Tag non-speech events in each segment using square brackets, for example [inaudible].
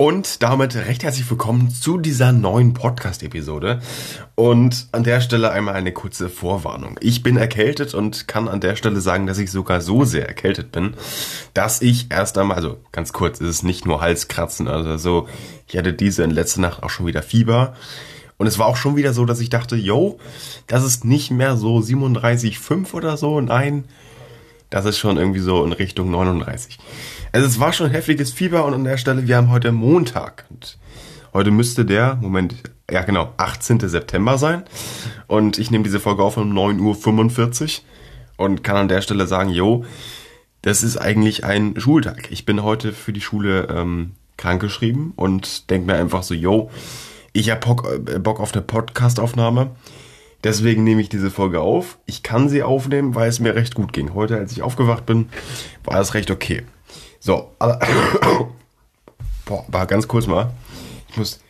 Und damit recht herzlich willkommen zu dieser neuen Podcast-Episode. Und an der Stelle einmal eine kurze Vorwarnung. Ich bin erkältet und kann an der Stelle sagen, dass ich sogar so sehr erkältet bin, dass ich erst einmal, also ganz kurz, ist es nicht nur Halskratzen, also so, ich hatte diese in letzter Nacht auch schon wieder Fieber. Und es war auch schon wieder so, dass ich dachte, yo, das ist nicht mehr so 37,5 oder so. Nein, das ist schon irgendwie so in Richtung 39. Also es war schon heftiges Fieber und an der Stelle, wir haben heute Montag. Und heute müsste der, Moment, ja genau, 18. September sein. Und ich nehme diese Folge auf um 9.45 Uhr und kann an der Stelle sagen, jo, das ist eigentlich ein Schultag. Ich bin heute für die Schule ähm, krankgeschrieben und denke mir einfach so, yo, ich habe äh, Bock auf eine Podcastaufnahme. Deswegen nehme ich diese Folge auf. Ich kann sie aufnehmen, weil es mir recht gut ging. Heute, als ich aufgewacht bin, war es recht okay. So, aber, [coughs] boah, aber ganz kurz mal. Ich muss.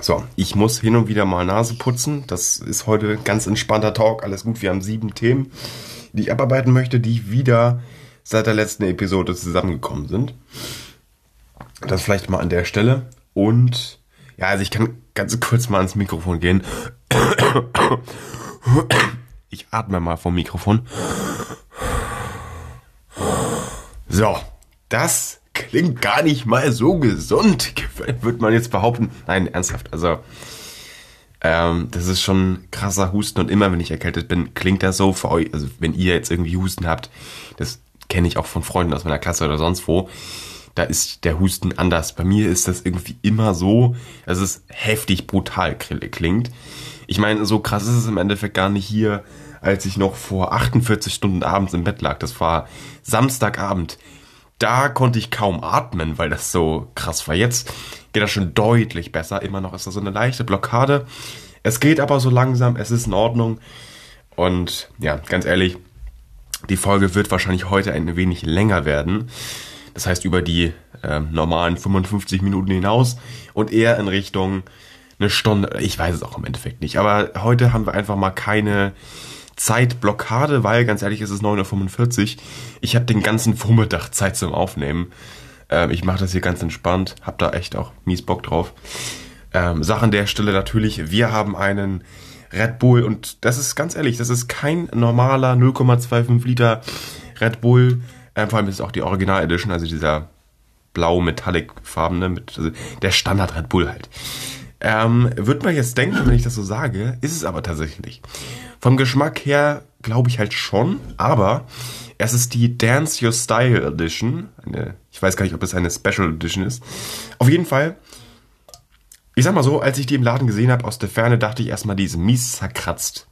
So, ich muss hin und wieder mal Nase putzen. Das ist heute ganz entspannter Talk. Alles gut. Wir haben sieben Themen, die ich abarbeiten möchte, die wieder seit der letzten Episode zusammengekommen sind. Das vielleicht mal an der Stelle. Und ja, also ich kann ganz kurz mal ans Mikrofon gehen. Ich atme mal vom Mikrofon. So, das klingt gar nicht mal so gesund, würde man jetzt behaupten. Nein, ernsthaft. Also, ähm, das ist schon krasser Husten und immer wenn ich erkältet bin, klingt das so für euch. Also, wenn ihr jetzt irgendwie Husten habt, das kenne ich auch von Freunden aus meiner Klasse oder sonst wo. Da ist der Husten anders. Bei mir ist das irgendwie immer so, dass es heftig brutal klingt. Ich meine, so krass ist es im Endeffekt gar nicht hier als ich noch vor 48 Stunden abends im Bett lag. Das war Samstagabend. Da konnte ich kaum atmen, weil das so krass war. Jetzt geht das schon deutlich besser. Immer noch ist da so eine leichte Blockade. Es geht aber so langsam, es ist in Ordnung. Und ja, ganz ehrlich, die Folge wird wahrscheinlich heute ein wenig länger werden. Das heißt über die äh, normalen 55 Minuten hinaus und eher in Richtung eine Stunde. Ich weiß es auch im Endeffekt nicht. Aber heute haben wir einfach mal keine Zeitblockade, weil ganz ehrlich, es ist 9.45 Uhr. Ich habe den ganzen Vormittag Zeit zum Aufnehmen. Ähm, ich mache das hier ganz entspannt, hab da echt auch mies Bock drauf. Ähm, Sache der Stelle natürlich, wir haben einen Red Bull und das ist ganz ehrlich, das ist kein normaler 0,25 Liter Red Bull. Ähm, vor allem ist es auch die Original Edition, also dieser blau metallic farbene, mit, also der Standard Red Bull halt. Ähm, wird man jetzt denken, wenn ich das so sage, ist es aber tatsächlich nicht. Vom Geschmack her glaube ich halt schon, aber es ist die Dance Your Style Edition. Eine, ich weiß gar nicht, ob es eine Special Edition ist. Auf jeden Fall, ich sag mal so, als ich die im Laden gesehen habe aus der Ferne, dachte ich erstmal, die ist mies zerkratzt.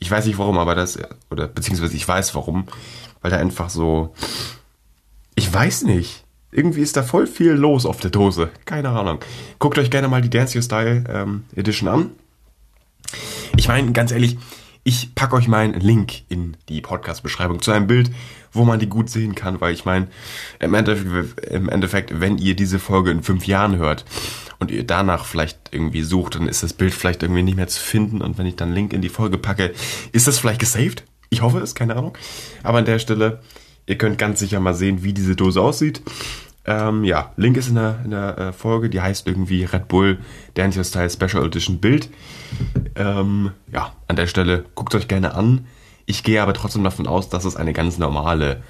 Ich weiß nicht warum, aber das, oder beziehungsweise ich weiß warum, weil da einfach so, ich weiß nicht. Irgendwie ist da voll viel los auf der Dose. Keine Ahnung. Guckt euch gerne mal die Dance Your Style ähm, Edition an. Ich meine, ganz ehrlich, ich packe euch mal einen Link in die Podcast-Beschreibung zu einem Bild, wo man die gut sehen kann, weil ich meine, im Endeffekt, im Endeffekt, wenn ihr diese Folge in fünf Jahren hört und ihr danach vielleicht irgendwie sucht, dann ist das Bild vielleicht irgendwie nicht mehr zu finden und wenn ich dann einen Link in die Folge packe, ist das vielleicht gesaved? Ich hoffe es, keine Ahnung. Aber an der Stelle, ihr könnt ganz sicher mal sehen, wie diese Dose aussieht. Ähm, ja, Link ist in der, in der äh, Folge, die heißt irgendwie Red Bull Your Style Special Edition Bild. Ähm, ja, an der Stelle guckt euch gerne an. Ich gehe aber trotzdem davon aus, dass es eine ganz normale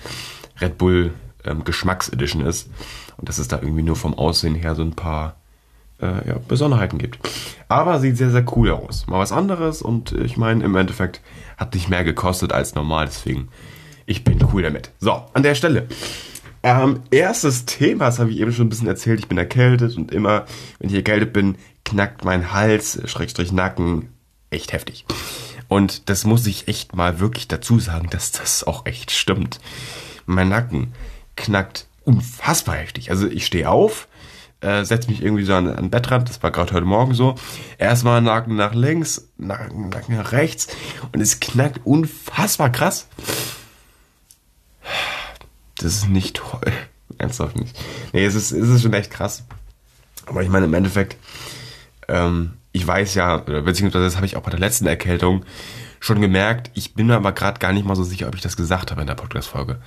Red Bull ähm, Geschmacksedition ist und dass es da irgendwie nur vom Aussehen her so ein paar äh, ja, Besonderheiten gibt. Aber sieht sehr, sehr cool aus. Mal was anderes und ich meine, im Endeffekt hat nicht mehr gekostet als normal, deswegen ich bin cool damit. So, an der Stelle. Ähm, erstes Thema, das habe ich eben schon ein bisschen erzählt, ich bin erkältet und immer, wenn ich erkältet bin, knackt mein Hals, Schrägstrich Nacken, echt heftig. Und das muss ich echt mal wirklich dazu sagen, dass das auch echt stimmt. Mein Nacken knackt unfassbar heftig. Also ich stehe auf, äh, setze mich irgendwie so an, an den Bettrand, das war gerade heute Morgen so. Erstmal Nacken nach links, Nacken, Nacken nach rechts und es knackt unfassbar krass das ist nicht toll. [laughs] Ernsthaft nicht. Nee, es ist, es ist schon echt krass. Aber ich meine, im Endeffekt, ähm, ich weiß ja, beziehungsweise das habe ich auch bei der letzten Erkältung schon gemerkt, ich bin mir aber gerade gar nicht mal so sicher, ob ich das gesagt habe in der Podcast-Folge.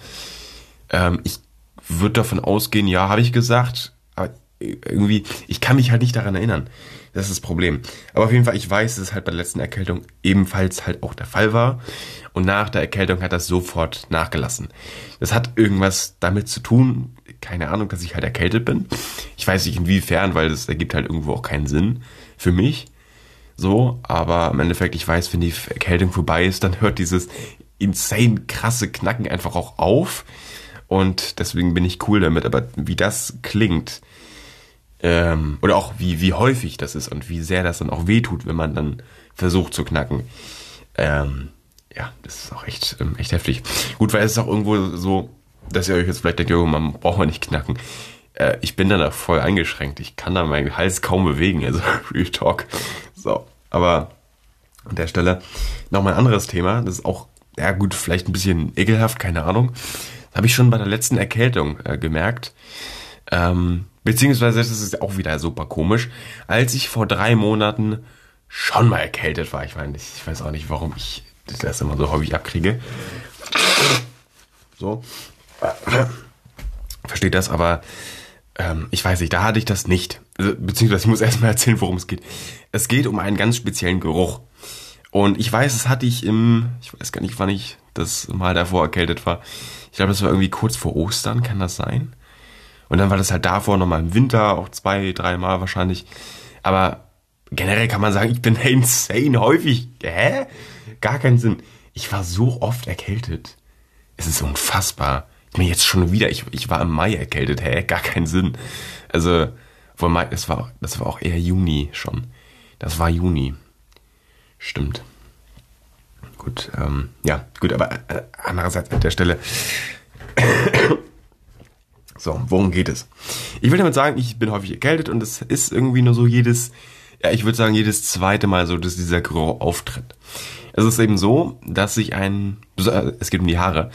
Ähm, ich würde davon ausgehen, ja, habe ich gesagt, aber irgendwie, ich kann mich halt nicht daran erinnern. Das ist das Problem. Aber auf jeden Fall, ich weiß, dass es halt bei der letzten Erkältung ebenfalls halt auch der Fall war. Und nach der Erkältung hat das sofort nachgelassen. Das hat irgendwas damit zu tun, keine Ahnung, dass ich halt erkältet bin. Ich weiß nicht inwiefern, weil das ergibt halt irgendwo auch keinen Sinn für mich. So, aber im Endeffekt, ich weiß, wenn die Erkältung vorbei ist, dann hört dieses insane krasse Knacken einfach auch auf. Und deswegen bin ich cool damit. Aber wie das klingt, ähm, oder auch wie, wie häufig das ist und wie sehr das dann auch wehtut, wenn man dann versucht zu knacken. Ähm, ja, das ist auch echt, ähm, echt heftig. Gut, weil es ist auch irgendwo so, dass ihr euch jetzt vielleicht denkt, jo, man braucht man nicht knacken. Äh, ich bin dann auch voll eingeschränkt. Ich kann da meinen Hals kaum bewegen, also [laughs] Real Talk. So, aber an der Stelle nochmal ein anderes Thema. Das ist auch, ja gut, vielleicht ein bisschen ekelhaft, keine Ahnung. Habe ich schon bei der letzten Erkältung äh, gemerkt. Ähm, beziehungsweise, das ist auch wieder super komisch. Als ich vor drei Monaten schon mal erkältet war, ich meine, ich weiß auch nicht, warum ich das immer so häufig abkriege. So. Versteht das, aber ähm, ich weiß nicht, da hatte ich das nicht. Also, beziehungsweise ich muss [laughs] erstmal erzählen, worum es geht. Es geht um einen ganz speziellen Geruch. Und ich weiß, das hatte ich im, ich weiß gar nicht, wann ich das mal davor erkältet war. Ich glaube, das war irgendwie kurz vor Ostern, kann das sein? Und dann war das halt davor nochmal im Winter, auch zwei, drei Mal wahrscheinlich. Aber generell kann man sagen, ich bin [laughs] insane häufig. Hä? Gar keinen Sinn. Ich war so oft erkältet. Es ist unfassbar. Ich bin jetzt schon wieder, ich, ich war im Mai erkältet, hä? Gar keinen Sinn. Also, vor Mai, das war, das war auch eher Juni schon. Das war Juni. Stimmt. Gut, ähm, ja, gut, aber äh, andererseits an der Stelle. [coughs] so, worum geht es? Ich will damit sagen, ich bin häufig erkältet und es ist irgendwie nur so jedes, ja, ich würde sagen, jedes zweite Mal so, dass dieser Geruch auftritt. Es ist eben so, dass sich ein, es geht um die Haare,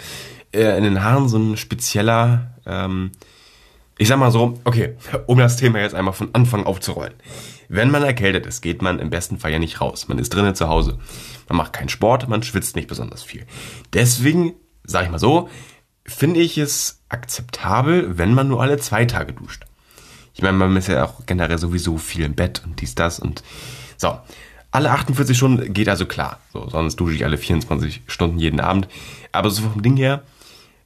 äh, in den Haaren so ein spezieller, ähm, ich sag mal so, okay, [laughs] um das Thema jetzt einmal von Anfang aufzurollen. Wenn man erkältet ist, geht man im besten Fall ja nicht raus. Man ist drinnen zu Hause. Man macht keinen Sport, man schwitzt nicht besonders viel. Deswegen, sag ich mal so, finde ich es akzeptabel, wenn man nur alle zwei Tage duscht. Ich meine, man ist ja auch generell sowieso viel im Bett und dies, das und so. Alle 48 Stunden geht also klar. So, sonst dusche ich alle 24 Stunden jeden Abend. Aber so vom Ding her,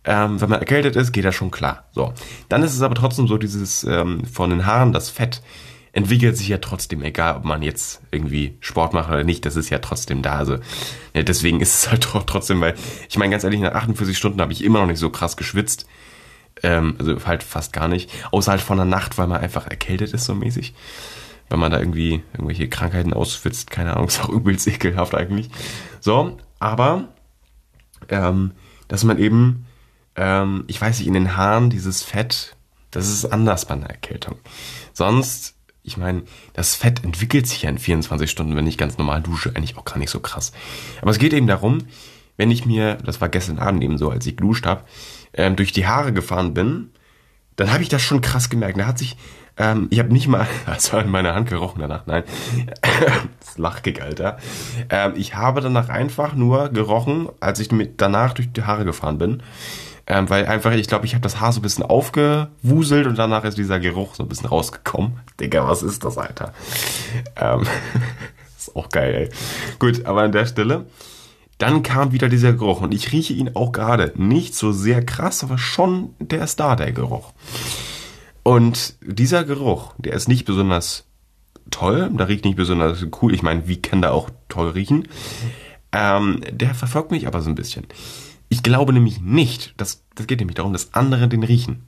ähm, wenn man erkältet ist, geht das schon klar. So. Dann ist es aber trotzdem so, dieses ähm, von den Haaren, das Fett entwickelt sich ja trotzdem, egal ob man jetzt irgendwie Sport macht oder nicht, das ist ja trotzdem da. Also ja, deswegen ist es halt [laughs] trotzdem, weil, ich meine, ganz ehrlich, nach 48 Stunden habe ich immer noch nicht so krass geschwitzt. Ähm, also halt fast gar nicht. Außer halt von der Nacht, weil man einfach erkältet ist so mäßig wenn man da irgendwie irgendwelche Krankheiten ausschwitzt, keine Ahnung, [laughs] ist auch übelst ekelhaft eigentlich. So, aber ähm, dass man eben, ähm, ich weiß nicht, in den Haaren dieses Fett, das ist anders bei einer Erkältung. Sonst, ich meine, das Fett entwickelt sich ja in 24 Stunden, wenn ich ganz normal dusche, eigentlich auch gar nicht so krass. Aber es geht eben darum, wenn ich mir, das war gestern Abend eben so, als ich geduscht habe, ähm, durch die Haare gefahren bin, dann habe ich das schon krass gemerkt. Da hat sich ähm, ich habe nicht mal, [laughs] also in meiner Hand gerochen danach, nein. [laughs] das ist lachig, Alter. Ähm, ich habe danach einfach nur gerochen, als ich mit danach durch die Haare gefahren bin. Ähm, weil einfach, ich glaube, ich habe das Haar so ein bisschen aufgewuselt und danach ist dieser Geruch so ein bisschen rausgekommen. Digga, was ist das, Alter? Ähm, [laughs] ist auch geil, ey. Gut, aber an der Stelle. Dann kam wieder dieser Geruch und ich rieche ihn auch gerade. Nicht so sehr krass, aber schon der ist da, der Geruch. Und dieser Geruch, der ist nicht besonders toll, da riecht nicht besonders cool. Ich meine, wie kann da auch toll riechen? Ähm, der verfolgt mich aber so ein bisschen. Ich glaube nämlich nicht, dass, das geht nämlich darum, dass andere den riechen.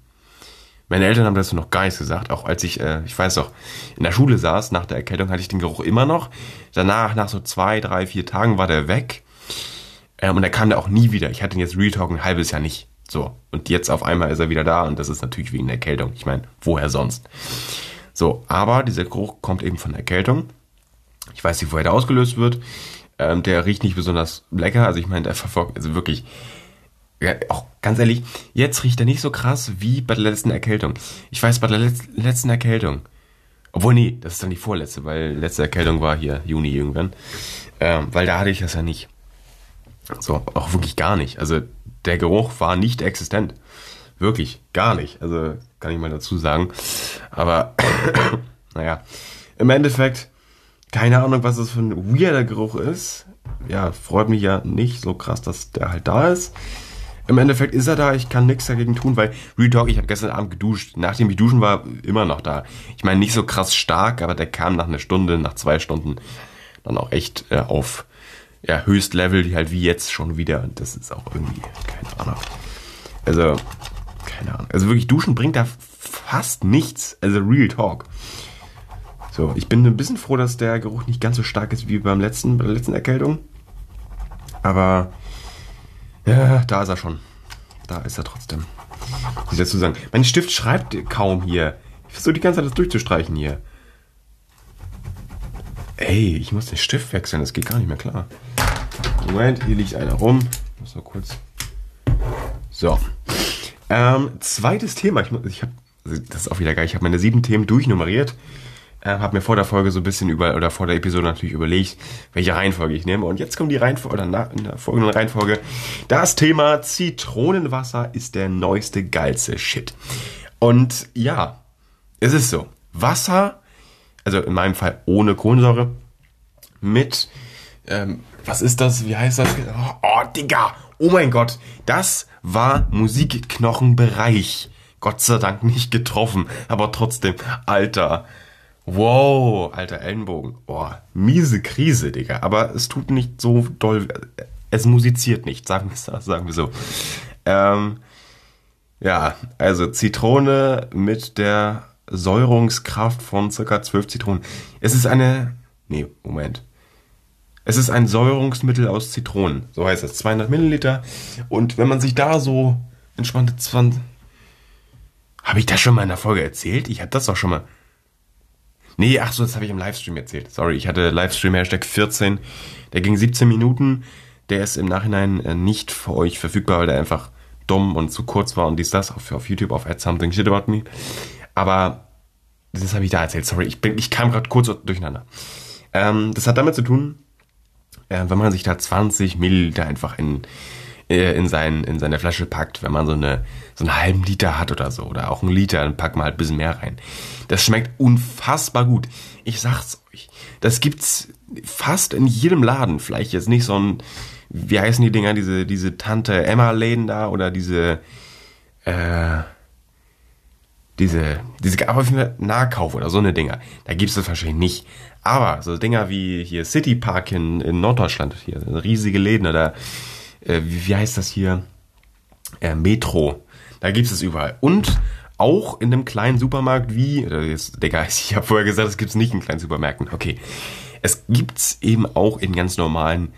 Meine Eltern haben das noch gar nichts gesagt, auch als ich, äh, ich weiß doch, in der Schule saß, nach der Erkältung hatte ich den Geruch immer noch. Danach, nach so zwei, drei, vier Tagen war der weg. Ähm, und er kam da auch nie wieder. Ich hatte ihn jetzt Real Talk ein halbes Jahr nicht. So, und jetzt auf einmal ist er wieder da und das ist natürlich wegen der Erkältung. Ich meine, woher sonst? So, aber dieser Geruch kommt eben von der Erkältung. Ich weiß nicht, woher der ausgelöst wird. Ähm, der riecht nicht besonders lecker. Also ich meine, der verfolgt, also wirklich, ja, auch ganz ehrlich, jetzt riecht er nicht so krass wie bei der letzten Erkältung. Ich weiß, bei der Letz letzten Erkältung, obwohl nee, das ist dann die vorletzte, weil letzte Erkältung war hier Juni irgendwann. Ähm, weil da hatte ich das ja nicht. So, auch wirklich gar nicht. Also der Geruch war nicht existent. Wirklich, gar nicht. Also kann ich mal dazu sagen. Aber [coughs] naja, im Endeffekt, keine Ahnung, was das für ein weirder Geruch ist. Ja, freut mich ja nicht so krass, dass der halt da ist. Im Endeffekt ist er da, ich kann nichts dagegen tun, weil Real Talk, ich habe gestern Abend geduscht. Nachdem ich duschen war, immer noch da. Ich meine, nicht so krass stark, aber der kam nach einer Stunde, nach zwei Stunden dann auch echt äh, auf ja, Höchstlevel, halt wie jetzt schon wieder. Und das ist auch irgendwie, keine Ahnung. Also, keine Ahnung. Also wirklich, duschen bringt da fast nichts. Also Real Talk. So, ich bin ein bisschen froh, dass der Geruch nicht ganz so stark ist wie beim letzten, bei der letzten Erkältung. Aber ja, da ist er schon. Da ist er trotzdem. Muss ich dazu sagen. Mein Stift schreibt kaum hier. Ich versuche die ganze Zeit das durchzustreichen hier. Ey, ich muss den Stift wechseln, das geht gar nicht mehr klar. Moment, hier liegt einer rum. Muss noch kurz. So. Ähm, zweites Thema. Ich, ich habe, das ist auch wieder geil. Ich habe meine sieben Themen durchnummeriert äh, habe mir vor der Folge so ein bisschen über, oder vor der Episode natürlich überlegt, welche Reihenfolge ich nehme. Und jetzt kommt die Reihenfolge, oder nach, in der folgenden Reihenfolge. Das Thema Zitronenwasser ist der neueste, geilste Shit. Und ja, es ist so. Wasser, also in meinem Fall ohne Kohlensäure, mit, ähm, was ist das, wie heißt das? Oh, Digga, oh mein Gott, das war Musikknochenbereich. Gott sei Dank nicht getroffen, aber trotzdem, Alter, Wow, alter Ellenbogen. Boah, miese Krise, Digga. Aber es tut nicht so doll. Es musiziert nicht, sagen wir, sagen wir so. Ähm, ja, also Zitrone mit der Säurungskraft von circa 12 Zitronen. Es ist eine. Nee, Moment. Es ist ein Säurungsmittel aus Zitronen. So heißt es. 200 Milliliter. Und wenn man sich da so entspannte 20. Habe ich das schon mal in der Folge erzählt? Ich hatte das doch schon mal. Nee, ach so, das habe ich im Livestream erzählt. Sorry, ich hatte Livestream Hashtag 14. Der ging 17 Minuten. Der ist im Nachhinein äh, nicht für euch verfügbar, weil der einfach dumm und zu kurz war und dies, das auf, auf YouTube auf Add Something Shit About Me. Aber das habe ich da erzählt. Sorry, ich, bin, ich kam gerade kurz durcheinander. Ähm, das hat damit zu tun, äh, wenn man sich da 20 Milliliter einfach in, in, sein, in seine Flasche packt, wenn man so, eine, so einen halben Liter hat oder so, oder auch einen Liter, dann packt man halt ein bisschen mehr rein. Das schmeckt unfassbar gut. Ich sag's euch. Das gibt's fast in jedem Laden. Vielleicht jetzt nicht so ein, wie heißen die Dinger, diese, diese Tante Emma-Läden da oder diese, äh, diese, diese, aber Nahkauf oder so eine Dinger. Da gibt's das wahrscheinlich nicht. Aber so Dinger wie hier City Park in, in Norddeutschland, hier, riesige Läden oder, äh, wie, wie heißt das hier? Äh, Metro. Da gibt's es überall. Und auch in einem kleinen Supermarkt wie, jetzt, Digga, [laughs] ich habe vorher gesagt, es gibt es nicht in kleinen Supermärkten. Okay. Es gibt's eben auch in ganz normalen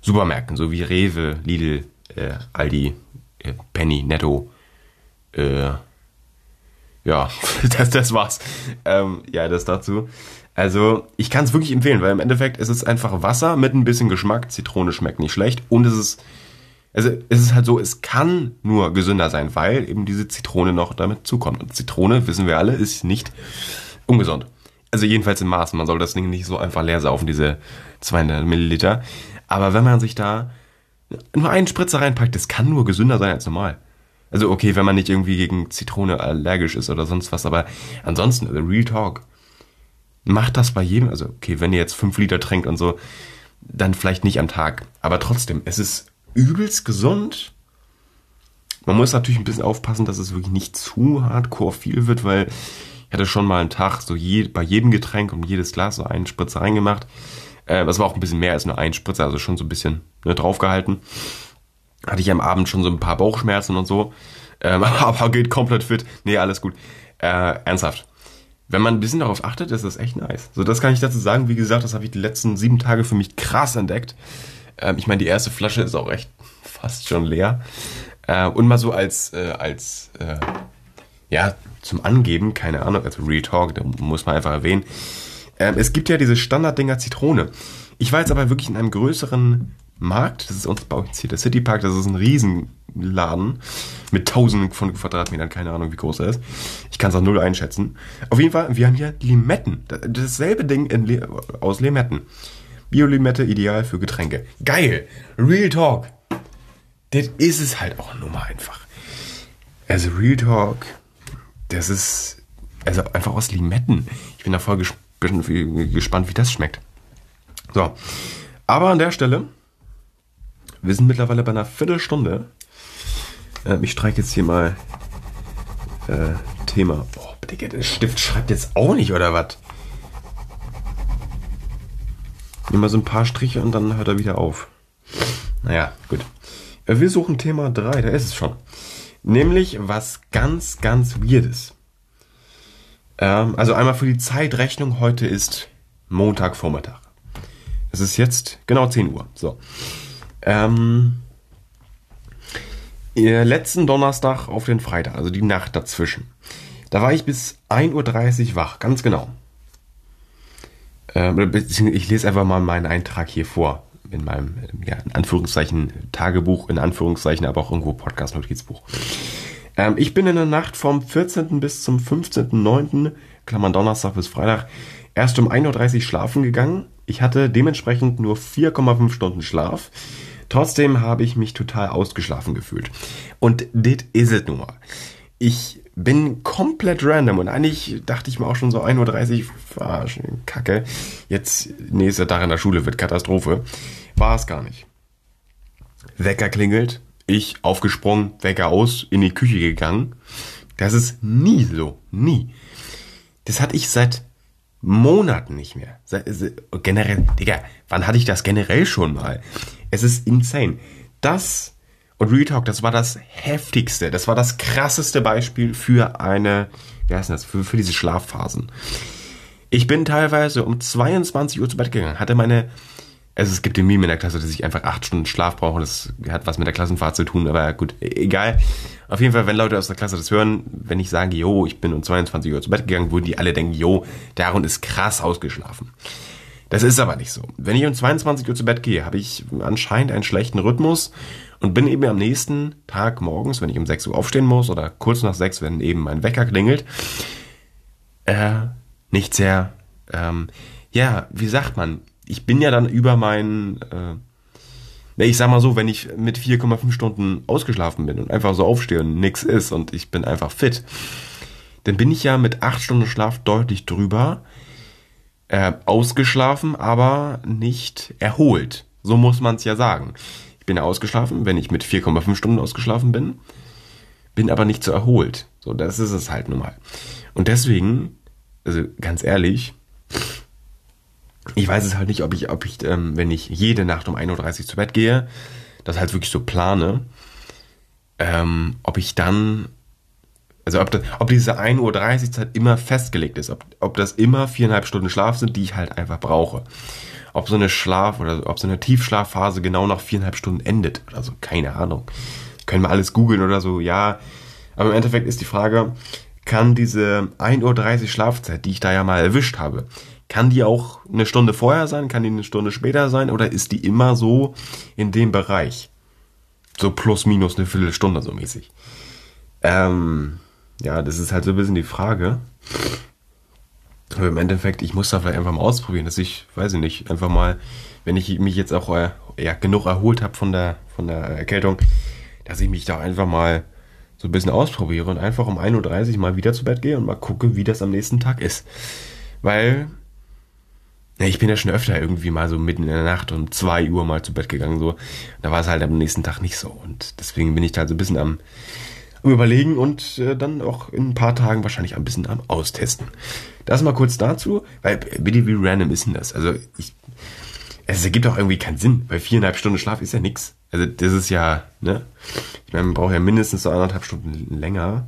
Supermärkten, so wie Rewe, Lidl, äh, Aldi, äh, Penny, Netto. Äh, ja, [laughs] das, das war's. Ähm, ja, das dazu. Also, ich kann es wirklich empfehlen, weil im Endeffekt ist es einfach Wasser mit ein bisschen Geschmack. Zitrone schmeckt nicht schlecht und es ist also es ist halt so, es kann nur gesünder sein, weil eben diese Zitrone noch damit zukommt. Und Zitrone, wissen wir alle, ist nicht ungesund. Also jedenfalls im Maß. Man soll das Ding nicht so einfach leer saufen, diese 200 Milliliter. Aber wenn man sich da nur einen Spritzer reinpackt, das kann nur gesünder sein als normal. Also okay, wenn man nicht irgendwie gegen Zitrone allergisch ist oder sonst was, aber ansonsten, also Real Talk, macht das bei jedem, also okay, wenn ihr jetzt 5 Liter trinkt und so, dann vielleicht nicht am Tag. Aber trotzdem, es ist übelst gesund. Man muss natürlich ein bisschen aufpassen, dass es wirklich nicht zu hardcore viel wird, weil ich hatte schon mal einen Tag so je, bei jedem Getränk und jedes Glas so einen Spritzer reingemacht. Äh, das war auch ein bisschen mehr als nur ein Spritzer, also schon so ein bisschen ne, draufgehalten. Hatte ich am Abend schon so ein paar Bauchschmerzen und so. Ähm, [laughs] aber geht komplett fit. Nee, alles gut. Äh, ernsthaft. Wenn man ein bisschen darauf achtet, ist das echt nice. So, das kann ich dazu sagen. Wie gesagt, das habe ich die letzten sieben Tage für mich krass entdeckt. Ähm, ich meine, die erste Flasche ist auch echt fast schon leer. Äh, und mal so als, äh, als äh, ja, zum Angeben, keine Ahnung, also Real Talk, da muss man einfach erwähnen. Ähm, es gibt ja diese Standarddinger Zitrone. Ich war jetzt aber wirklich in einem größeren Markt, das ist uns bei hier der City Park, das ist ein Riesenladen mit tausenden von Quadratmetern, keine Ahnung, wie groß er ist. Ich kann es auch null einschätzen. Auf jeden Fall, wir haben hier Limetten. Dasselbe Ding Le aus Limetten. Biolimette ideal für Getränke. Geil. Real Talk. Das ist es halt auch nur mal einfach. Also Real Talk, das ist also einfach aus Limetten. Ich bin da voll gesp gespannt, wie das schmeckt. So, aber an der Stelle, wir sind mittlerweile bei einer Viertelstunde. Äh, ich streiche jetzt hier mal äh, Thema. Boah, Digga, der Stift schreibt jetzt auch nicht, oder was? Nimm mal so ein paar Striche und dann hört er wieder auf. Naja, gut. Äh, wir suchen Thema 3, da ist es schon. Nämlich was ganz, ganz Weirdes. Ähm, also einmal für die Zeitrechnung, heute ist Montagvormittag. Es ist jetzt genau 10 Uhr. So. Ähm, letzten Donnerstag auf den Freitag, also die Nacht dazwischen. Da war ich bis 1.30 Uhr wach, ganz genau. Ähm, ich lese einfach mal meinen Eintrag hier vor. In meinem, ja, in Anführungszeichen Tagebuch, in Anführungszeichen, aber auch irgendwo Podcast-Notizbuch. Ähm, ich bin in der Nacht vom 14. bis zum 15.09., Klammern Donnerstag bis Freitag, erst um 1.30 Uhr schlafen gegangen. Ich hatte dementsprechend nur 4,5 Stunden Schlaf. Trotzdem habe ich mich total ausgeschlafen gefühlt. Und das ist es nun mal. Ich bin komplett random und eigentlich dachte ich mir auch schon so 1.30 Uhr, kacke. Jetzt nächster Tag in der Schule wird Katastrophe. War es gar nicht. Wecker klingelt, ich aufgesprungen, Wecker aus, in die Küche gegangen. Das ist nie so, nie. Das hatte ich seit Monaten nicht mehr. generell, Digga, wann hatte ich das generell schon mal? Es ist insane. Das und Real Talk, das war das heftigste, das war das krasseste Beispiel für eine, wie heißt das, für, für diese Schlafphasen. Ich bin teilweise um 22 Uhr zu Bett gegangen, hatte meine also es gibt den Meme in der Klasse, dass ich einfach acht Stunden Schlaf brauche. Das hat was mit der Klassenfahrt zu tun, aber gut, egal. Auf jeden Fall, wenn Leute aus der Klasse das hören, wenn ich sage, jo, ich bin um 22 Uhr zu Bett gegangen, würden die alle denken, jo, Darun ist krass ausgeschlafen. Das ist aber nicht so. Wenn ich um 22 Uhr zu Bett gehe, habe ich anscheinend einen schlechten Rhythmus und bin eben am nächsten Tag morgens, wenn ich um 6 Uhr aufstehen muss oder kurz nach 6, wenn eben mein Wecker klingelt, äh, nicht sehr, ähm, ja, wie sagt man, ich bin ja dann über meinen, äh, ich sag mal so, wenn ich mit 4,5 Stunden ausgeschlafen bin und einfach so aufstehe und nix ist und ich bin einfach fit, dann bin ich ja mit 8 Stunden Schlaf deutlich drüber, äh, ausgeschlafen, aber nicht erholt. So muss man es ja sagen. Ich bin ausgeschlafen, wenn ich mit 4,5 Stunden ausgeschlafen bin, bin aber nicht so erholt. So, das ist es halt nun mal. Und deswegen, also ganz ehrlich, ich weiß es halt nicht, ob ich, ob ich, ähm, wenn ich jede Nacht um 1.30 Uhr zu Bett gehe, das halt wirklich so plane, ähm, ob ich dann, also ob, das, ob diese 1.30 Uhr Zeit immer festgelegt ist, ob, ob das immer viereinhalb Stunden Schlaf sind, die ich halt einfach brauche. Ob so eine Schlaf- oder ob so eine Tiefschlafphase genau nach viereinhalb Stunden endet oder so, keine Ahnung. Können wir alles googeln oder so, ja. Aber im Endeffekt ist die Frage, kann diese 1.30 Uhr Schlafzeit, die ich da ja mal erwischt habe, kann die auch eine Stunde vorher sein? Kann die eine Stunde später sein? Oder ist die immer so in dem Bereich? So plus minus eine Viertelstunde so mäßig. Ähm, ja, das ist halt so ein bisschen die Frage. Aber im Endeffekt, ich muss da vielleicht einfach mal ausprobieren, dass ich, weiß ich nicht, einfach mal, wenn ich mich jetzt auch äh, ja, genug erholt habe von der, von der Erkältung, dass ich mich da einfach mal so ein bisschen ausprobiere und einfach um 1.30 Uhr mal wieder zu Bett gehe und mal gucke, wie das am nächsten Tag ist. Weil ja, ich bin ja schon öfter irgendwie mal so mitten in der Nacht um zwei Uhr mal zu Bett gegangen, so. Da war es halt am nächsten Tag nicht so. Und deswegen bin ich da so ein bisschen am, am Überlegen und äh, dann auch in ein paar Tagen wahrscheinlich ein bisschen am Austesten. Das mal kurz dazu, weil bitte wie random ist denn das? Also ich, es ergibt auch irgendwie keinen Sinn, weil viereinhalb Stunden Schlaf ist ja nix. Also das ist ja, ne? Ich meine, man braucht ja mindestens so anderthalb Stunden länger,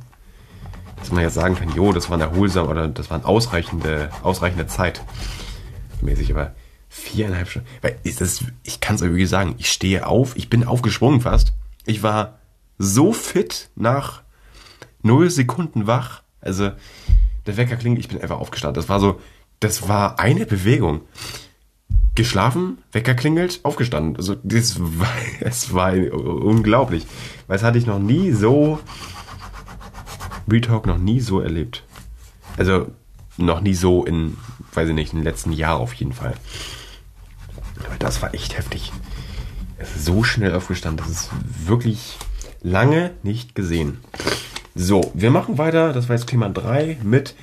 dass man jetzt sagen kann, jo, das war ein erholsam oder das war eine ausreichende, ausreichende Zeit mäßig, aber viereinhalb Stunden. Weil ist das, ich kann es euch wirklich sagen, ich stehe auf, ich bin aufgesprungen fast. Ich war so fit nach null Sekunden wach. Also der Wecker klingt, ich bin einfach aufgestanden. Das war so, das war eine Bewegung. Geschlafen, Wecker klingelt, aufgestanden. Also das war, [laughs] es war unglaublich. Weil das hatte ich noch nie so, Retalk noch nie so erlebt. Also noch nie so in weiß ich nicht, im letzten Jahr auf jeden Fall. Aber das war echt heftig. Es ist so schnell aufgestanden, das ist wirklich lange nicht gesehen. So, wir machen weiter. Das war jetzt Thema 3 mit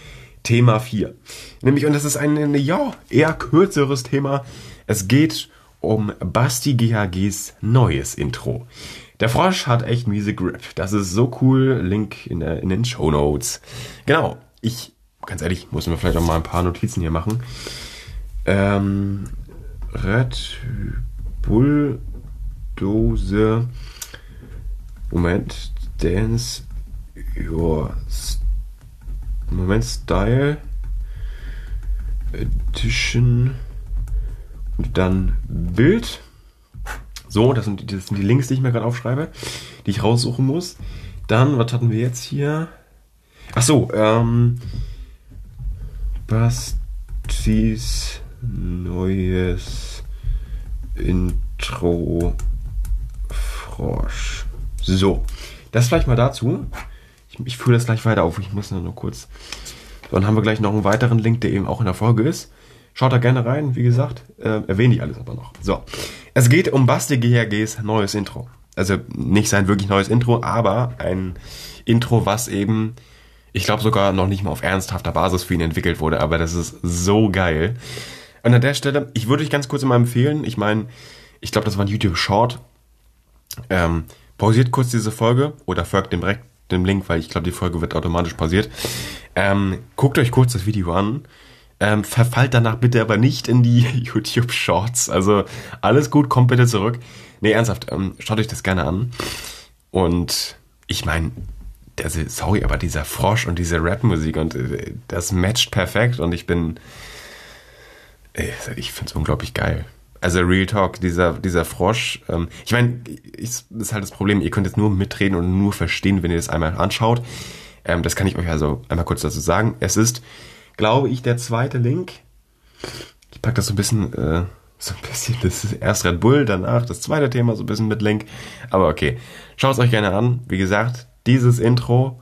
Thema 4. Nämlich, und das ist ein, ja, eher kürzeres Thema. Es geht um Basti GHGs neues Intro. Der Frosch hat echt miese Grip. Das ist so cool. Link in, der, in den Show Notes. Genau. Ich, ganz ehrlich, muss mir vielleicht auch mal ein paar Notizen hier machen. Ähm, Red Bull Dose. Moment. Dance Your Moment Style Edition und dann Bild. So, das sind, das sind die Links, die ich mir gerade aufschreibe, die ich raussuchen muss. Dann, was hatten wir jetzt hier? Ach so, ähm, Bastis neues Intro Frosch. So, das vielleicht mal dazu. Ich, ich führe das gleich weiter auf. Ich muss nur kurz. Dann haben wir gleich noch einen weiteren Link, der eben auch in der Folge ist. Schaut da gerne rein, wie gesagt. Äh, erwähne ich alles aber noch. So. Es geht um Basti GHGs neues Intro. Also nicht sein wirklich neues Intro, aber ein Intro, was eben, ich glaube sogar noch nicht mal auf ernsthafter Basis für ihn entwickelt wurde, aber das ist so geil. Und an der Stelle, ich würde euch ganz kurz mal empfehlen, ich meine, ich glaube, das war ein YouTube Short. Ähm, pausiert kurz diese Folge oder folgt dem direkt dem Link, weil ich glaube, die Folge wird automatisch pausiert. Ähm, guckt euch kurz das Video an ähm, verfallt danach bitte aber nicht in die [laughs] YouTube Shorts. Also alles gut, kommt bitte zurück. Nee, ernsthaft, ähm, schaut euch das gerne an. Und ich meine, sorry, aber dieser Frosch und diese Rap-Musik und äh, das matcht perfekt und ich bin, äh, ich finde es unglaublich geil. Also Real Talk, dieser, dieser Frosch, ähm, ich meine, das ist halt das Problem, ihr könnt jetzt nur mitreden und nur verstehen, wenn ihr das einmal anschaut. Ähm, das kann ich euch also einmal kurz dazu sagen. Es ist glaube ich, der zweite Link. Ich packe das so ein bisschen, äh, so ein bisschen, das ist erst Red Bull, danach das zweite Thema, so ein bisschen mit Link. Aber okay, schaut es euch gerne an. Wie gesagt, dieses Intro,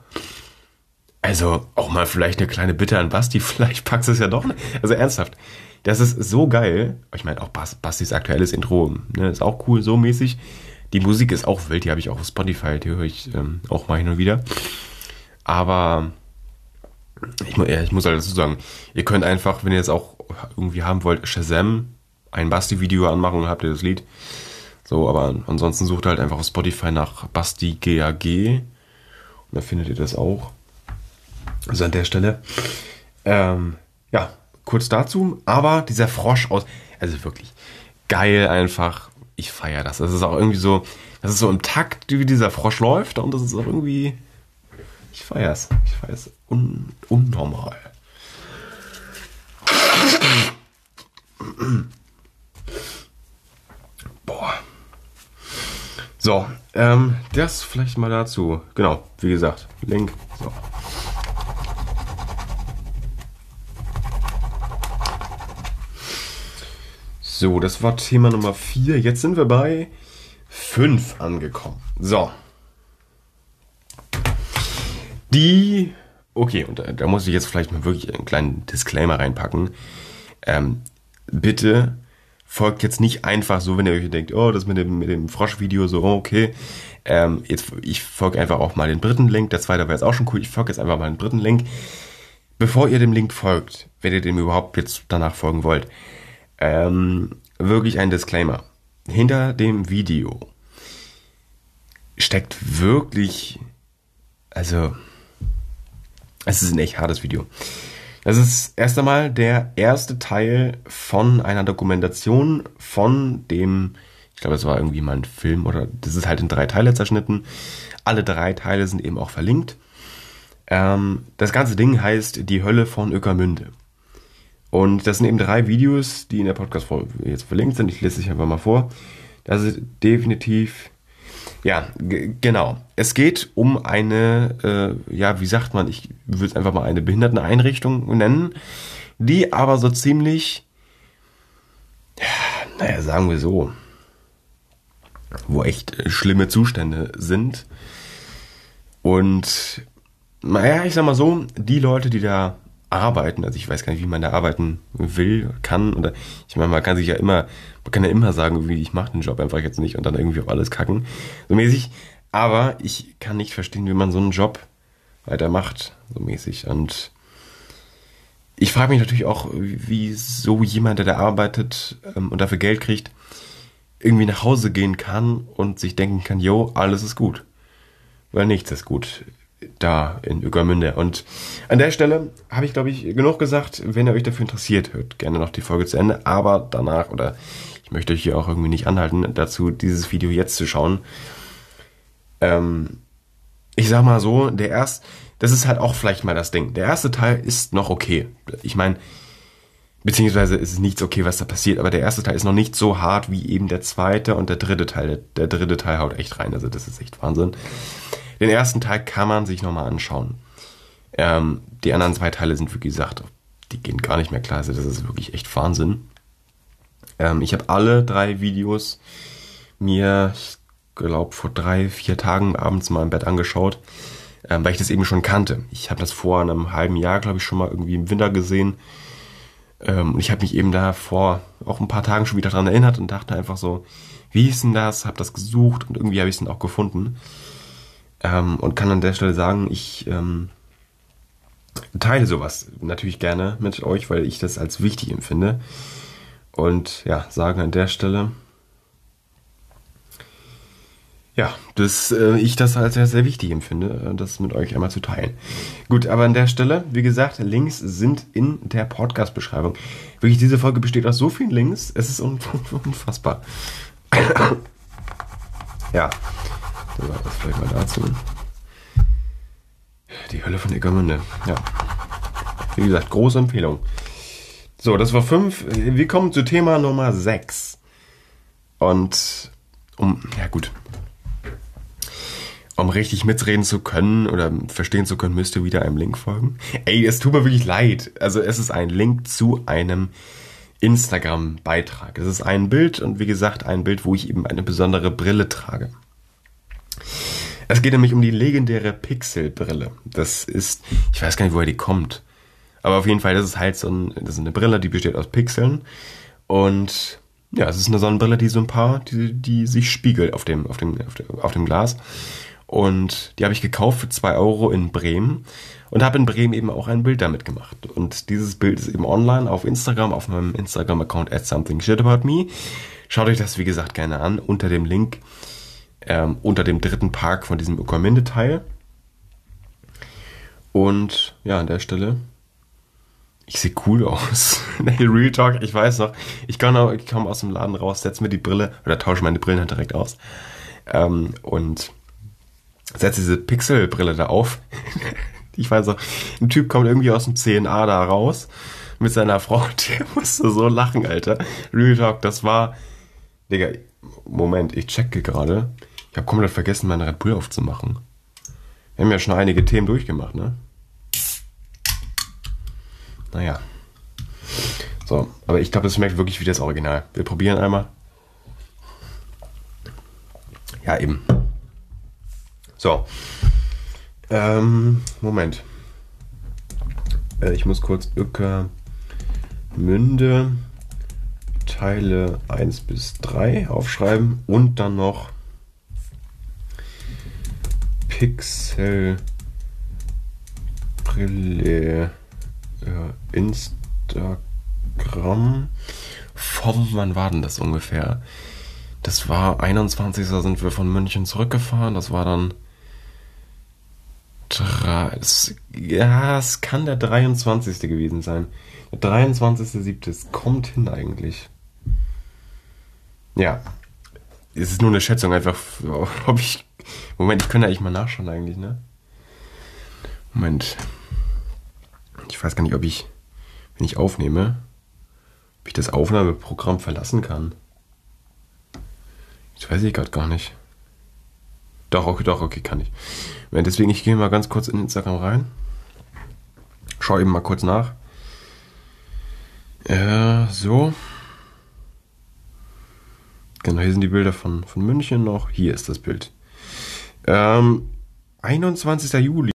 also auch mal vielleicht eine kleine Bitte an Basti, [laughs] vielleicht packst du es ja doch. Also ernsthaft, das ist so geil. Ich meine, auch Bastis aktuelles Intro ne, ist auch cool, so mäßig. Die Musik ist auch wild, die habe ich auch auf Spotify, die höre ich ähm, auch mal hin und wieder. Aber ich, ja, ich muss halt dazu sagen, ihr könnt einfach, wenn ihr es auch irgendwie haben wollt, Shazam, ein Basti-Video anmachen und habt ihr das Lied. So, aber ansonsten sucht halt einfach auf Spotify nach Basti GAG und dann findet ihr das auch. Also an der Stelle. Ähm, ja, kurz dazu, aber dieser Frosch aus, also wirklich geil einfach. Ich feiere das. Das ist auch irgendwie so, das ist so im Takt, wie dieser Frosch läuft und das ist auch irgendwie ich feier's. Ich feier's un unnormal. Boah. So, ähm, das vielleicht mal dazu. Genau, wie gesagt, Link. So. So, das war Thema Nummer 4. Jetzt sind wir bei 5 angekommen. So. Die, okay, und da, da, muss ich jetzt vielleicht mal wirklich einen kleinen Disclaimer reinpacken. Ähm, bitte folgt jetzt nicht einfach so, wenn ihr euch denkt, oh, das mit dem, mit dem Frosch-Video so, okay. Ähm, jetzt, ich folge einfach auch mal den dritten Link. Der zweite war jetzt auch schon cool. Ich folge jetzt einfach mal den dritten Link. Bevor ihr dem Link folgt, wenn ihr dem überhaupt jetzt danach folgen wollt, ähm, wirklich ein Disclaimer. Hinter dem Video steckt wirklich, also es ist ein echt hartes Video. Das ist erst einmal der erste Teil von einer Dokumentation von dem, ich glaube, es war irgendwie mal ein Film oder das ist halt in drei Teile zerschnitten. Alle drei Teile sind eben auch verlinkt. Ähm, das ganze Ding heißt Die Hölle von Öckermünde. Und das sind eben drei Videos, die in der Podcast-Folge jetzt verlinkt sind. Ich lese es einfach mal vor. Das ist definitiv ja, genau. Es geht um eine, äh, ja, wie sagt man, ich würde es einfach mal eine Behinderteneinrichtung nennen, die aber so ziemlich, ja, naja, sagen wir so, wo echt schlimme Zustände sind. Und, naja, ich sag mal so, die Leute, die da arbeiten. Also ich weiß gar nicht, wie man da arbeiten will, kann. Oder ich meine, man kann sich ja immer, man kann ja immer sagen, wie ich mache den Job einfach jetzt nicht und dann irgendwie auf alles kacken. So mäßig. Aber ich kann nicht verstehen, wie man so einen Job weitermacht, so mäßig. Und ich frage mich natürlich auch, wie so jemand, der da arbeitet ähm, und dafür Geld kriegt, irgendwie nach Hause gehen kann und sich denken kann, jo, alles ist gut. Weil nichts ist gut da in Ueckermünde. Und an der Stelle habe ich, glaube ich, genug gesagt. Wenn ihr euch dafür interessiert, hört gerne noch die Folge zu Ende. Aber danach, oder ich möchte euch hier auch irgendwie nicht anhalten, dazu dieses Video jetzt zu schauen. Ähm, ich sag mal so, der erste, das ist halt auch vielleicht mal das Ding. Der erste Teil ist noch okay. Ich meine, Beziehungsweise ist es nichts okay, was da passiert, aber der erste Teil ist noch nicht so hart wie eben der zweite und der dritte Teil. Der, der dritte Teil haut echt rein, also das ist echt Wahnsinn. Den ersten Teil kann man sich nochmal anschauen. Ähm, die anderen zwei Teile sind, wie gesagt, die gehen gar nicht mehr klar, also das ist wirklich echt Wahnsinn. Ähm, ich habe alle drei Videos mir, ich glaube, vor drei, vier Tagen abends mal im Bett angeschaut, ähm, weil ich das eben schon kannte. Ich habe das vor einem halben Jahr, glaube ich, schon mal irgendwie im Winter gesehen ähm, und ich habe mich eben da vor auch ein paar Tagen schon wieder dran erinnert und dachte einfach so, wie ist denn das? Habe das gesucht und irgendwie habe ich es dann auch gefunden. Ähm, und kann an der Stelle sagen, ich ähm, teile sowas natürlich gerne mit euch, weil ich das als wichtig empfinde. Und ja, sagen an der Stelle, ja, dass äh, ich das als sehr, sehr wichtig empfinde, äh, das mit euch einmal zu teilen. Gut, aber an der Stelle, wie gesagt, Links sind in der Podcast-Beschreibung. Wirklich, diese Folge besteht aus so vielen Links, es ist [laughs] unfassbar. ja, das vielleicht mal dazu. Die Hölle von Eckermünde, ja. Wie gesagt, große Empfehlung. So, das war fünf. Wir kommen zu Thema Nummer sechs. Und um, ja gut, um richtig mitreden zu können oder verstehen zu können, müsst ihr wieder einem Link folgen. Ey, es tut mir wirklich leid. Also es ist ein Link zu einem Instagram-Beitrag. Es ist ein Bild und wie gesagt ein Bild, wo ich eben eine besondere Brille trage. Es geht nämlich um die legendäre Pixel-Brille. Das ist, ich weiß gar nicht, woher die kommt. Aber auf jeden Fall, das ist halt so ein, das ist eine Brille, die besteht aus Pixeln. Und ja, es ist eine Sonnenbrille, die so ein paar, die, die sich spiegelt auf dem, auf dem, auf dem, auf dem Glas. Und die habe ich gekauft für 2 Euro in Bremen und habe in Bremen eben auch ein Bild damit gemacht. Und dieses Bild ist eben online auf Instagram, auf meinem Instagram-Account at something shit about me. Schaut euch das, wie gesagt, gerne an unter dem Link, ähm, unter dem dritten Park von diesem Ökominde-Teil. Und ja, an der Stelle, ich sehe cool aus. [laughs] Real Talk, ich weiß noch, ich komme aus dem Laden raus, setze mir die Brille oder tausche meine Brillen halt direkt aus. Ähm, und setzt diese Pixelbrille da auf. [laughs] ich weiß auch, ein Typ kommt irgendwie aus dem CNA da raus mit seiner Frau, der [laughs] musste so lachen, Alter. Real Talk, das war, Digga, Moment, ich checke gerade. Ich habe komplett vergessen, meine Red Bull aufzumachen. Wir haben ja schon einige Themen durchgemacht, ne? Naja. So, aber ich glaube, es schmeckt wirklich wie das Original. Wir probieren einmal. Ja, eben. So. Ähm, Moment. Äh, ich muss kurz Münde Teile 1 bis 3 aufschreiben und dann noch Pixel Brille äh, Instagram vom wann war denn das ungefähr? Das war 21. Da sind wir von München zurückgefahren. Das war dann es, ja, es kann der 23. gewesen sein. Der 23.7. Es kommt hin eigentlich. Ja. Es ist nur eine Schätzung, einfach, [laughs] ob ich. Moment, ich könnte eigentlich mal nachschauen, eigentlich, ne? Moment. Ich weiß gar nicht, ob ich, wenn ich aufnehme, ob ich das Aufnahmeprogramm verlassen kann. Das weiß ich gerade gar nicht. Doch, okay, doch, okay, kann ich. Deswegen, ich gehe mal ganz kurz in Instagram rein. Schau eben mal kurz nach. Äh, so. Genau, hier sind die Bilder von, von München noch. Hier ist das Bild. Ähm, 21. Juli.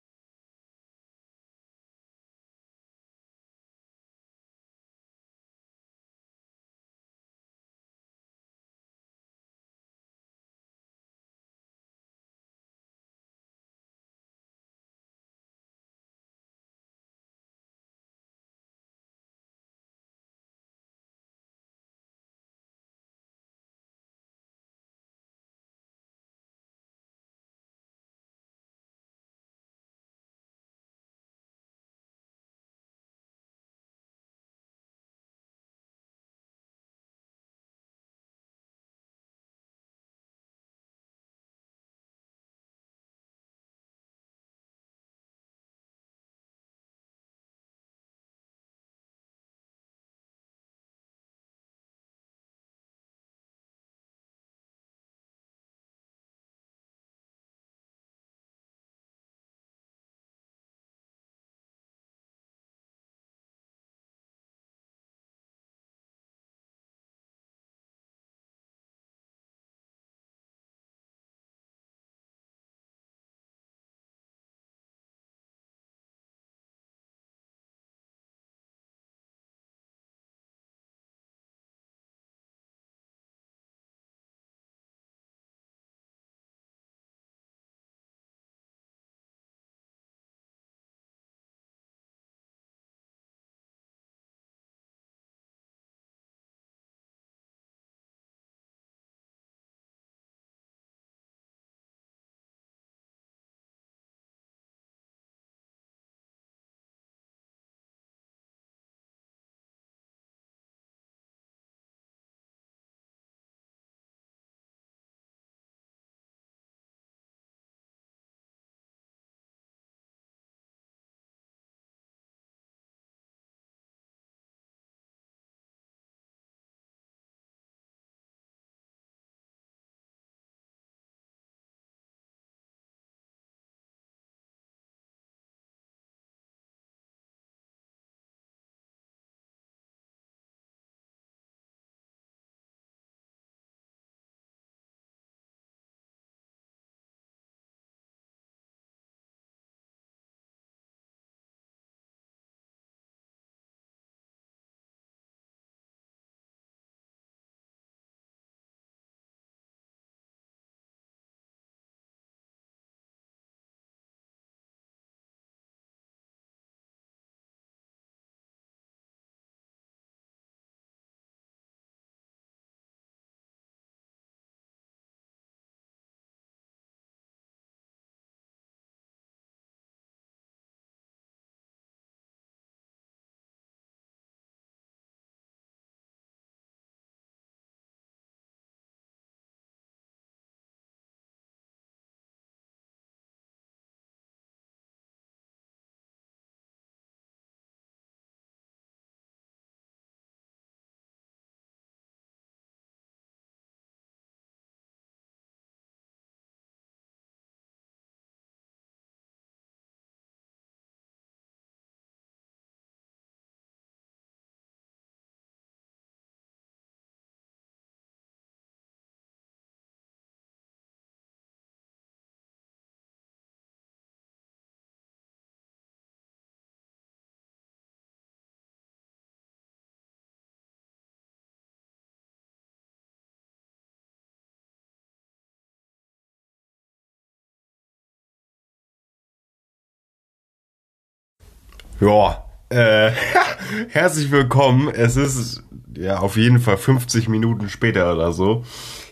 Ja, äh, [laughs] herzlich willkommen. Es ist ja auf jeden Fall 50 Minuten später oder so.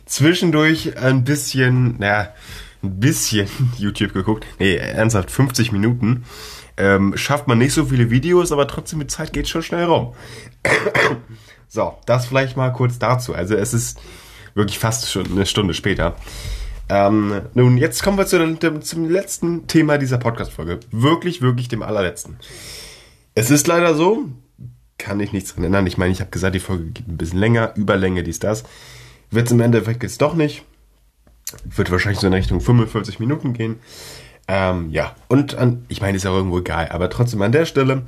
Zwischendurch ein bisschen, naja, ein bisschen [laughs] YouTube geguckt. Nee, ernsthaft, 50 Minuten. Ähm, schafft man nicht so viele Videos, aber trotzdem die Zeit geht schon schnell rum. [coughs] so, das vielleicht mal kurz dazu. Also es ist wirklich fast schon eine Stunde später. Ähm, nun, jetzt kommen wir zu dem, zum letzten Thema dieser Podcast-Folge. Wirklich, wirklich dem allerletzten. Es ist leider so, kann ich nichts dran ändern. Ich meine, ich habe gesagt, die Folge geht ein bisschen länger, Überlänge, dies, das. Wird es im Endeffekt jetzt doch nicht. Wird wahrscheinlich so in Richtung 45 Minuten gehen. Ähm, ja, und an, ich meine, ist ja irgendwo egal, aber trotzdem an der Stelle,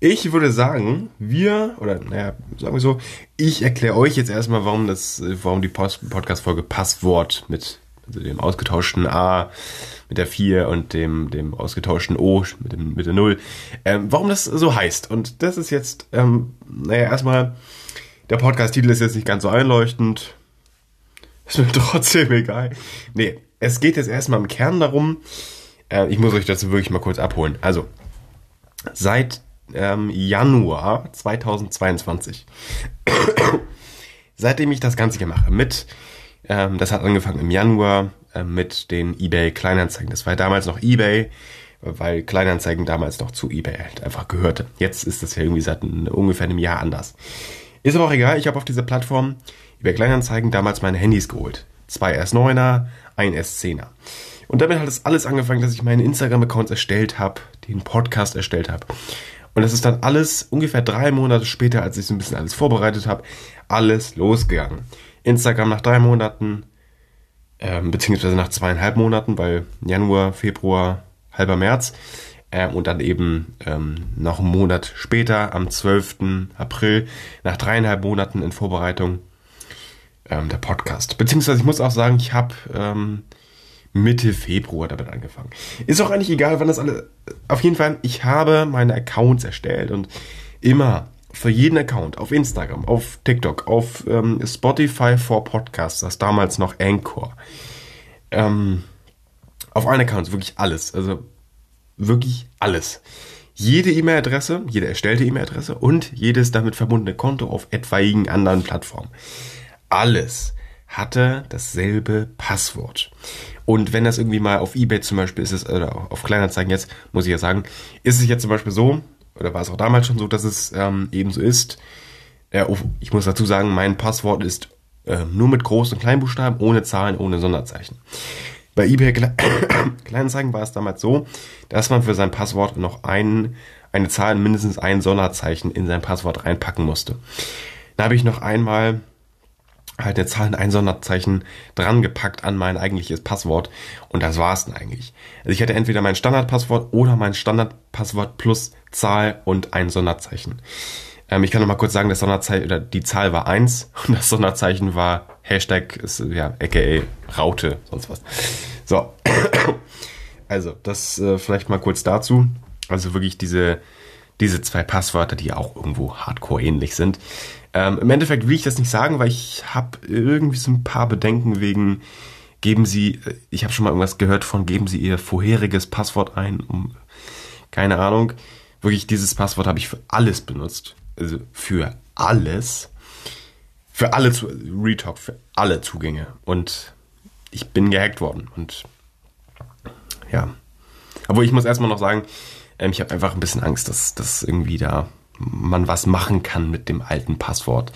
ich würde sagen, wir, oder naja, sagen wir so, ich erkläre euch jetzt erstmal, warum das, warum die Podcast-Folge Passwort mit also dem ausgetauschten A mit der 4 und dem, dem ausgetauschten O mit, dem, mit der 0, ähm, warum das so heißt. Und das ist jetzt, ähm, naja, erstmal, der Podcast-Titel ist jetzt nicht ganz so einleuchtend. Ist mir [laughs] trotzdem egal. Nee, es geht jetzt erstmal im Kern darum, äh, ich muss euch dazu wirklich mal kurz abholen. Also, seit ähm, Januar 2022, [coughs] seitdem ich das Ganze hier mache, mit ähm, das hat angefangen im Januar äh, mit den eBay Kleinanzeigen. Das war damals noch eBay, weil Kleinanzeigen damals noch zu eBay halt einfach gehörte. Jetzt ist das ja irgendwie seit ein, ungefähr einem Jahr anders. Ist aber auch egal, ich habe auf dieser Plattform eBay Kleinanzeigen damals meine Handys geholt. Zwei S9er, ein S10er. Und damit hat es alles angefangen, dass ich meinen Instagram-Accounts erstellt habe, den Podcast erstellt habe. Und das ist dann alles ungefähr drei Monate später, als ich so ein bisschen alles vorbereitet habe, alles losgegangen. Instagram nach drei Monaten, ähm, beziehungsweise nach zweieinhalb Monaten, weil Januar, Februar, halber März. Ähm, und dann eben ähm, noch einen Monat später, am 12. April, nach dreieinhalb Monaten in Vorbereitung, ähm, der Podcast. Beziehungsweise ich muss auch sagen, ich habe ähm, Mitte Februar damit angefangen. Ist auch eigentlich egal, wann das alle. Auf jeden Fall, ich habe meine Accounts erstellt und immer für jeden Account auf Instagram, auf TikTok, auf ähm, Spotify for Podcasts, das damals noch Anchor. Ähm, auf allen Accounts wirklich alles, also wirklich alles. Jede E-Mail-Adresse, jede erstellte E-Mail-Adresse und jedes damit verbundene Konto auf etwaigen anderen Plattformen. Alles hatte dasselbe Passwort. Und wenn das irgendwie mal auf eBay zum Beispiel ist, es, oder auf Kleinanzeigen jetzt, muss ich ja sagen, ist es jetzt zum Beispiel so, oder war es auch damals schon so, dass es ähm, eben so ist. Äh, ich muss dazu sagen, mein Passwort ist äh, nur mit Groß- und Kleinbuchstaben, ohne Zahlen, ohne Sonderzeichen. Bei eBay [coughs] Kleinanzeigen war es damals so, dass man für sein Passwort noch ein, eine Zahl, mindestens ein Sonderzeichen in sein Passwort reinpacken musste. Da habe ich noch einmal halt eine Zahl und ein Sonderzeichen dran gepackt an mein eigentliches Passwort und das war es dann eigentlich. Also ich hatte entweder mein Standardpasswort oder mein Standardpasswort plus Zahl und ein Sonderzeichen. Ähm, ich kann noch mal kurz sagen, das Sonderzeichen oder die Zahl war eins [laughs] und das Sonderzeichen war Hashtag, ja, aka Raute, sonst was. So. [coughs] Also, das äh, vielleicht mal kurz dazu. Also wirklich diese, diese zwei Passwörter, die auch irgendwo hardcore ähnlich sind. Ähm, Im Endeffekt will ich das nicht sagen, weil ich habe irgendwie so ein paar Bedenken wegen, geben Sie, äh, ich habe schon mal irgendwas gehört von, geben Sie Ihr vorheriges Passwort ein, um, keine Ahnung wirklich dieses Passwort habe ich für alles benutzt. Also für alles. Für alle, Retalk, für alle Zugänge. Und ich bin gehackt worden. Und ja. Aber ich muss erstmal noch sagen, ähm, ich habe einfach ein bisschen Angst, dass, dass irgendwie da man was machen kann mit dem alten Passwort.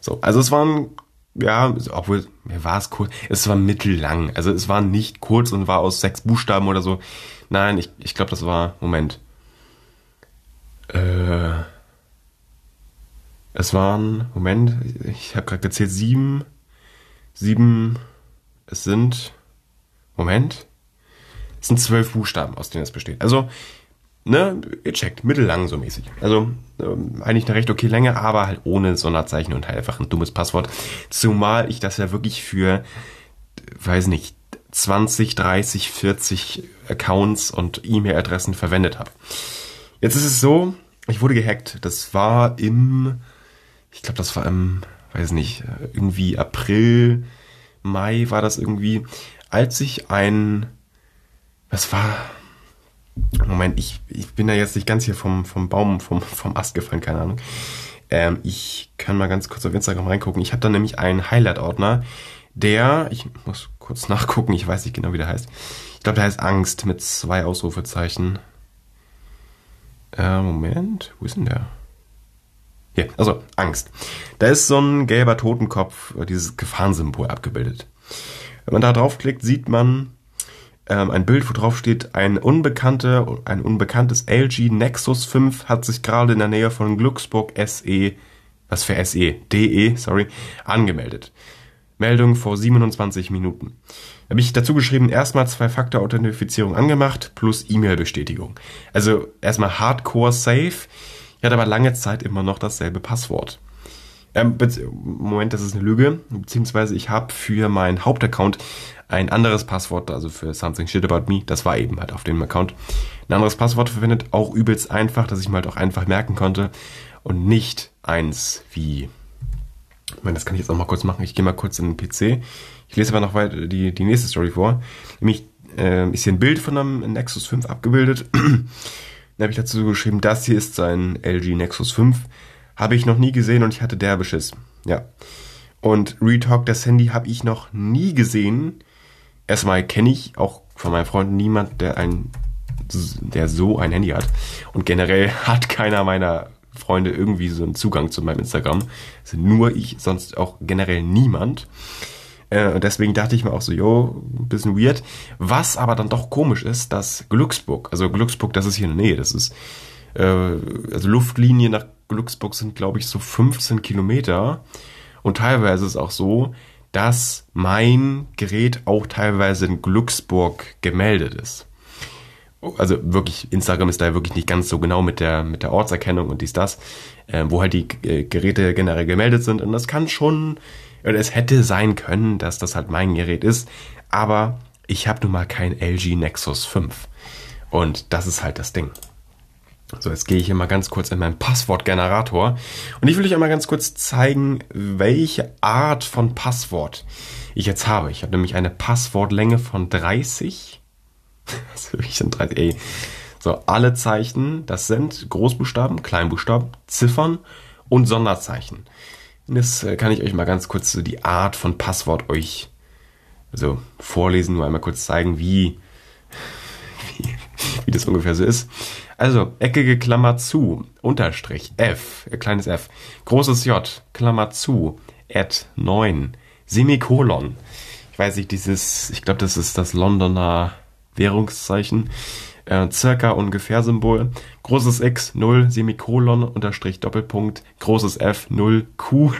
So, also es waren, ja, obwohl, mir war es kurz, es war mittellang. Also es war nicht kurz und war aus sechs Buchstaben oder so. Nein, ich, ich glaube, das war, Moment, äh, es waren, Moment, ich habe gerade gezählt, sieben, sieben, es sind, Moment, es sind zwölf Buchstaben, aus denen es besteht. Also, ne, ihr checkt, mittellang so mäßig. Also, ähm, eigentlich eine recht okay Länge, aber halt ohne Sonderzeichen und halt einfach ein dummes Passwort. Zumal ich das ja wirklich für, weiß nicht, 20, 30, 40 Accounts und E-Mail-Adressen verwendet habe. Jetzt ist es so, ich wurde gehackt. Das war im, ich glaube, das war im, weiß nicht, irgendwie April, Mai war das irgendwie, als ich ein, was war, Moment, ich, ich bin da jetzt nicht ganz hier vom, vom Baum, vom, vom Ast gefallen, keine Ahnung. Ähm, ich kann mal ganz kurz auf Instagram reingucken. Ich habe da nämlich einen Highlight-Ordner, der, ich muss kurz nachgucken, ich weiß nicht genau, wie der heißt. Ich glaube, der heißt Angst mit zwei Ausrufezeichen. Äh, Moment, wo ist denn der? Hier, also Angst. Da ist so ein gelber Totenkopf, dieses Gefahrensymbol abgebildet. Wenn man da draufklickt, sieht man ähm, ein Bild, wo drauf steht, ein, unbekannte, ein unbekanntes LG Nexus 5 hat sich gerade in der Nähe von Glücksburg SE, was für SE, DE, sorry, angemeldet. Meldung vor 27 Minuten. Da habe ich dazu geschrieben, erstmal Zwei-Faktor-Authentifizierung angemacht plus E-Mail-Bestätigung. Also erstmal Hardcore Safe. Ich hatte aber lange Zeit immer noch dasselbe Passwort. Ähm, Moment, das ist eine Lüge. Beziehungsweise ich habe für meinen Hauptaccount ein anderes Passwort, also für Something Shit About Me, das war eben halt auf dem Account, ein anderes Passwort verwendet, auch übelst einfach, dass ich mir halt auch einfach merken konnte. Und nicht eins wie, ich meine, das kann ich jetzt auch mal kurz machen, ich gehe mal kurz in den PC, ich lese aber noch weiter die, die nächste Story vor, nämlich äh, ist hier ein Bild von einem Nexus 5 abgebildet, [clears throat] dann habe ich dazu geschrieben, das hier ist sein LG Nexus 5, habe ich noch nie gesehen und ich hatte derbe. Ja. Und Retalk, das Handy, habe ich noch nie gesehen erstmal kenne ich auch von meinen Freunden niemand, der ein, der so ein Handy hat. Und generell [laughs] hat keiner meiner Freunde irgendwie so einen Zugang zu meinem Instagram. Also nur ich, sonst auch generell niemand. Äh, und deswegen dachte ich mir auch so, jo, ein bisschen weird. Was aber dann doch komisch ist, dass Glücksburg, also Glücksburg, das ist hier in der Nähe, das ist, äh, also Luftlinie nach Glücksburg sind, glaube ich, so 15 Kilometer. Und teilweise ist es auch so, dass mein Gerät auch teilweise in Glücksburg gemeldet ist. Also wirklich, Instagram ist da wirklich nicht ganz so genau mit der, mit der Ortserkennung und dies, das, äh, wo halt die äh, Geräte generell gemeldet sind. Und das kann schon, oder es hätte sein können, dass das halt mein Gerät ist. Aber ich habe nun mal kein LG Nexus 5. Und das ist halt das Ding. So, jetzt gehe ich hier mal ganz kurz in meinen Passwortgenerator und ich will euch einmal ganz kurz zeigen, welche Art von Passwort ich jetzt habe. Ich habe nämlich eine Passwortlänge von 30. Was [laughs] ist wirklich denn 30? Ey. So, alle Zeichen, das sind Großbuchstaben, Kleinbuchstaben, Ziffern und Sonderzeichen. Und jetzt äh, kann ich euch mal ganz kurz so die Art von Passwort euch also vorlesen, nur einmal kurz zeigen, wie, [laughs] wie, wie das ungefähr so ist. Also, eckige Klammer zu, Unterstrich, F, äh, kleines f, großes J, Klammer zu, Add 9, Semikolon. Ich weiß nicht, dieses, ich glaube, das ist das Londoner Währungszeichen. Äh, circa ungefähr Symbol. Großes X, 0, Semikolon, Unterstrich, Doppelpunkt, großes F, 0, Q,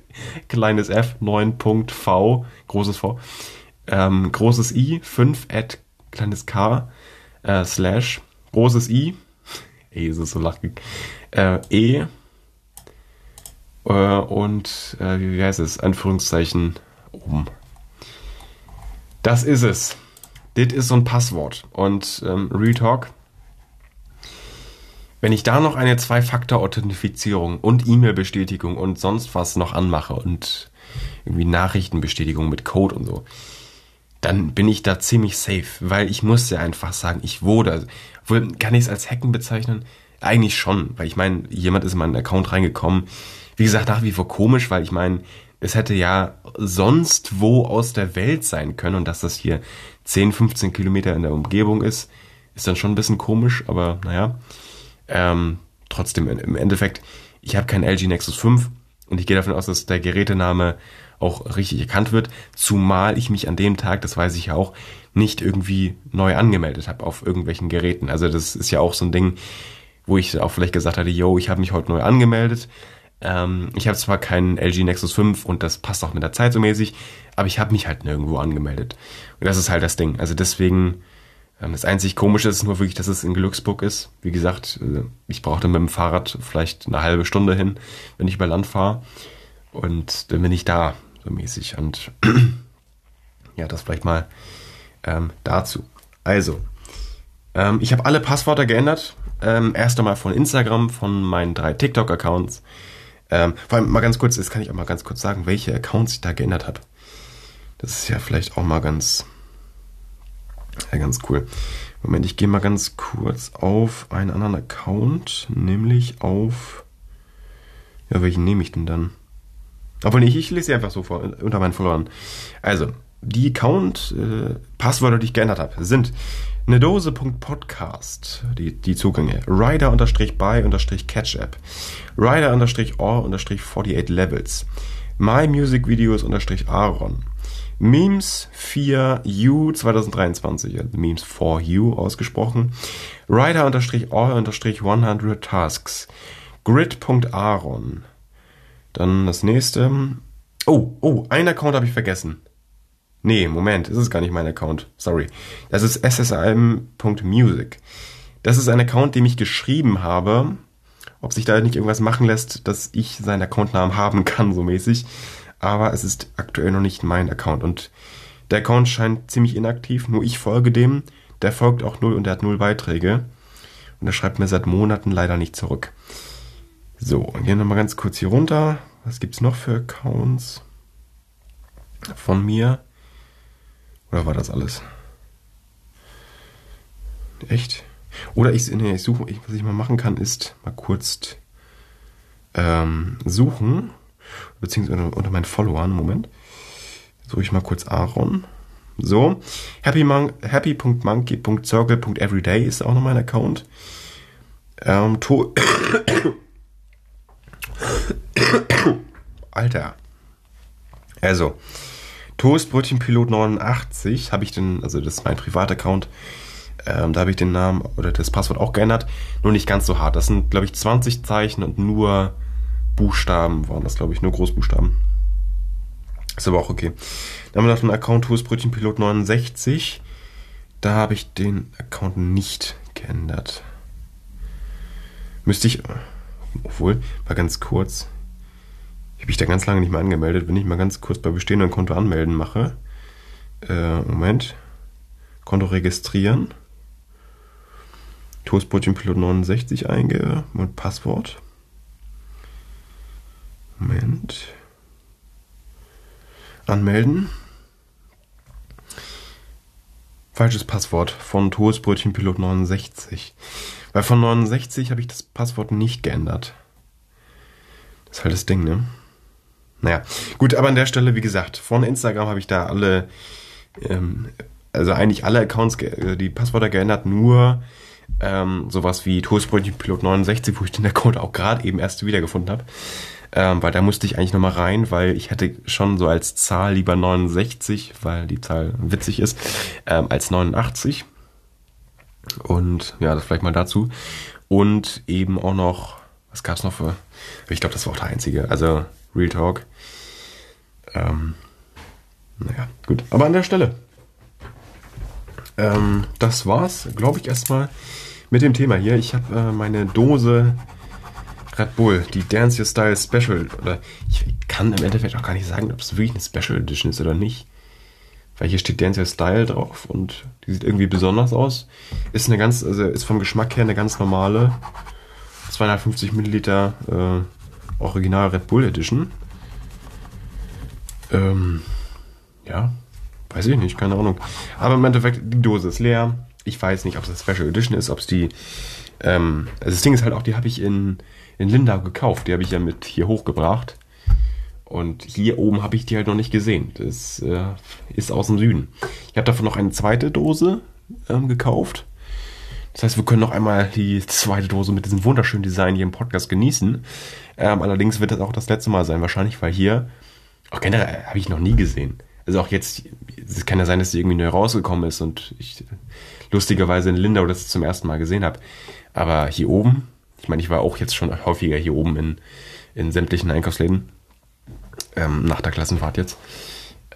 [laughs] kleines f, 9, Punkt, V, großes V, ähm, großes I, 5, Add, kleines K, äh, Slash, großes I, E ist es so lachig. Äh, e äh, und äh, wie heißt es? Anführungszeichen oben. Das ist es. Das ist so ein Passwort. Und ähm, Retalk, wenn ich da noch eine Zwei-Faktor-Authentifizierung und E-Mail-Bestätigung und sonst was noch anmache und irgendwie Nachrichtenbestätigung mit Code und so, dann bin ich da ziemlich safe, weil ich muss ja einfach sagen, ich wurde, obwohl, kann ich es als Hacken bezeichnen? Eigentlich schon, weil ich meine, jemand ist in meinen Account reingekommen. Wie gesagt, nach wie vor komisch, weil ich meine, es hätte ja sonst wo aus der Welt sein können und dass das hier 10, 15 Kilometer in der Umgebung ist, ist dann schon ein bisschen komisch, aber naja. Ähm, trotzdem, im Endeffekt, ich habe kein LG Nexus 5 und ich gehe davon aus, dass der Gerätename auch richtig erkannt wird, zumal ich mich an dem Tag, das weiß ich ja auch, nicht irgendwie neu angemeldet habe auf irgendwelchen Geräten. Also das ist ja auch so ein Ding, wo ich auch vielleicht gesagt hatte, yo, ich habe mich heute neu angemeldet. Ähm, ich habe zwar keinen LG Nexus 5 und das passt auch mit der Zeit so mäßig, aber ich habe mich halt nirgendwo angemeldet. Und das ist halt das Ding. Also deswegen, ähm, das einzig Komische ist nur wirklich, dass es in Glücksburg ist. Wie gesagt, äh, ich brauchte mit dem Fahrrad vielleicht eine halbe Stunde hin, wenn ich über Land fahre. Und dann bin ich da so mäßig. Und [clears throat] ja, das vielleicht mal ähm, dazu. Also, ähm, ich habe alle Passwörter geändert. Ähm, erst einmal von Instagram, von meinen drei TikTok-Accounts. Ähm, vor allem mal ganz kurz, jetzt kann ich auch mal ganz kurz sagen, welche Accounts ich da geändert habe. Das ist ja vielleicht auch mal ganz, ja, ganz cool. Moment, ich gehe mal ganz kurz auf einen anderen Account, nämlich auf. Ja, welchen nehme ich denn dann? Obwohl nicht, ich lese sie einfach so vor, unter meinen Followern. Also, die Account-Passwörter, äh, die ich geändert habe, sind eine Dose.podcast, die, die Zugänge, rider-by-catch-app, rider-or-48 levels, mymusicvideos-aaron, Memes 4U 2023, also Memes 4U ausgesprochen, rider-or-100 tasks, grid.aaron, dann das nächste, oh, oh, ein Account habe ich vergessen. Nee, Moment, ist es gar nicht mein Account. Sorry. Das ist ssm.music. Das ist ein Account, dem ich geschrieben habe, ob sich da nicht irgendwas machen lässt, dass ich seinen Accountnamen haben kann, so mäßig. Aber es ist aktuell noch nicht mein Account und der Account scheint ziemlich inaktiv, nur ich folge dem. Der folgt auch null und der hat null Beiträge. Und er schreibt mir seit Monaten leider nicht zurück. So, gehen wir nochmal ganz kurz hier runter. Was gibt's noch für Accounts von mir? Oder war das alles? Echt? Oder ich, nee, ich suche, was ich mal machen kann, ist mal kurz ähm, suchen, beziehungsweise unter, unter meinen Followern, Moment. Suche ich mal kurz Aaron. So, happy.monkey.circle.everyday ist auch noch mein Account. Ähm, to [coughs] [coughs] Alter. Also, Toastbrötchenpilot 89 habe ich den, also das ist mein Privataccount, ähm, da habe ich den Namen oder das Passwort auch geändert, nur nicht ganz so hart. Das sind, glaube ich, 20 Zeichen und nur Buchstaben waren das, glaube ich, nur Großbuchstaben. Ist aber auch okay. Dann haben wir noch den Account Toastbrötchenpilot 69. Da habe ich den Account nicht geändert. Müsste ich, obwohl, mal ganz kurz, ich habe mich da ganz lange nicht mehr angemeldet. Wenn ich mal ganz kurz bei bestehenden Konto anmelden mache. Äh, Moment. Konto registrieren. Toastbrötchenpilot 69 eingebe und Passwort. Moment. Anmelden. Falsches Passwort von Toastbrötchenpilot 69. Weil von 69 habe ich das Passwort nicht geändert. Das ist halt das Ding, ne? Naja, gut, aber an der Stelle, wie gesagt, von Instagram habe ich da alle, ähm, also eigentlich alle Accounts, äh, die Passwörter geändert, nur ähm, sowas wie Toastbrötchenpilot 69, wo ich den Account auch gerade eben erst wiedergefunden habe. Ähm, weil da musste ich eigentlich nochmal rein, weil ich hätte schon so als Zahl lieber 69, weil die Zahl witzig ist, ähm, als 89. Und ja, das vielleicht mal dazu. Und eben auch noch, was gab es noch für, ich glaube, das war auch der einzige. Also Real Talk. Ähm, naja, gut. Aber an der Stelle. Ähm, das war's, glaube ich, erstmal mit dem Thema hier. Ich habe äh, meine Dose Red Bull, die Dance Your Style Special. Oder ich kann im Endeffekt auch gar nicht sagen, ob es wirklich eine Special Edition ist oder nicht. Weil hier steht Dance Style drauf und die sieht irgendwie besonders aus. Ist eine ganz, also ist vom Geschmack her eine ganz normale 250 Milliliter äh, Original Red Bull Edition. Ähm, ja, weiß ich nicht, keine Ahnung. Aber im Endeffekt, die Dose ist leer. Ich weiß nicht, ob es eine Special Edition ist, ob es die. Ähm, also das Ding ist halt auch, die habe ich in, in Lindau gekauft. Die habe ich ja mit hier hochgebracht. Und hier oben habe ich die halt noch nicht gesehen. Das äh, ist aus dem Süden. Ich habe davon noch eine zweite Dose ähm, gekauft. Das heißt, wir können noch einmal die zweite Dose mit diesem wunderschönen Design hier im Podcast genießen. Ähm, allerdings wird das auch das letzte Mal sein, wahrscheinlich, weil hier, auch generell habe ich noch nie gesehen. Also auch jetzt, es kann ja sein, dass sie irgendwie neu rausgekommen ist und ich lustigerweise in Lindau das zum ersten Mal gesehen habe. Aber hier oben, ich meine, ich war auch jetzt schon häufiger hier oben in, in sämtlichen Einkaufsläden, ähm, nach der Klassenfahrt jetzt.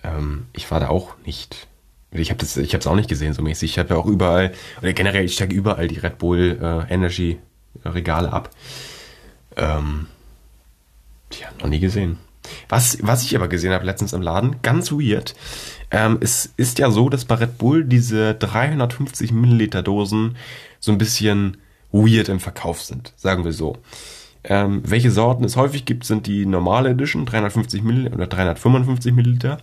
Ähm, ich war da auch nicht. Ich habe es auch nicht gesehen so mäßig. Ich habe ja auch überall, oder generell, ich steige überall die Red Bull äh, Energy Regale ab. Ähm, Tja, noch nie gesehen. Was, was ich aber gesehen habe letztens im Laden, ganz weird. Ähm, es ist ja so, dass bei Red Bull diese 350 Milliliter Dosen so ein bisschen weird im Verkauf sind, sagen wir so. Ähm, welche Sorten es häufig gibt, sind die normale Edition, 350 Milliliter oder 355 Milliliter.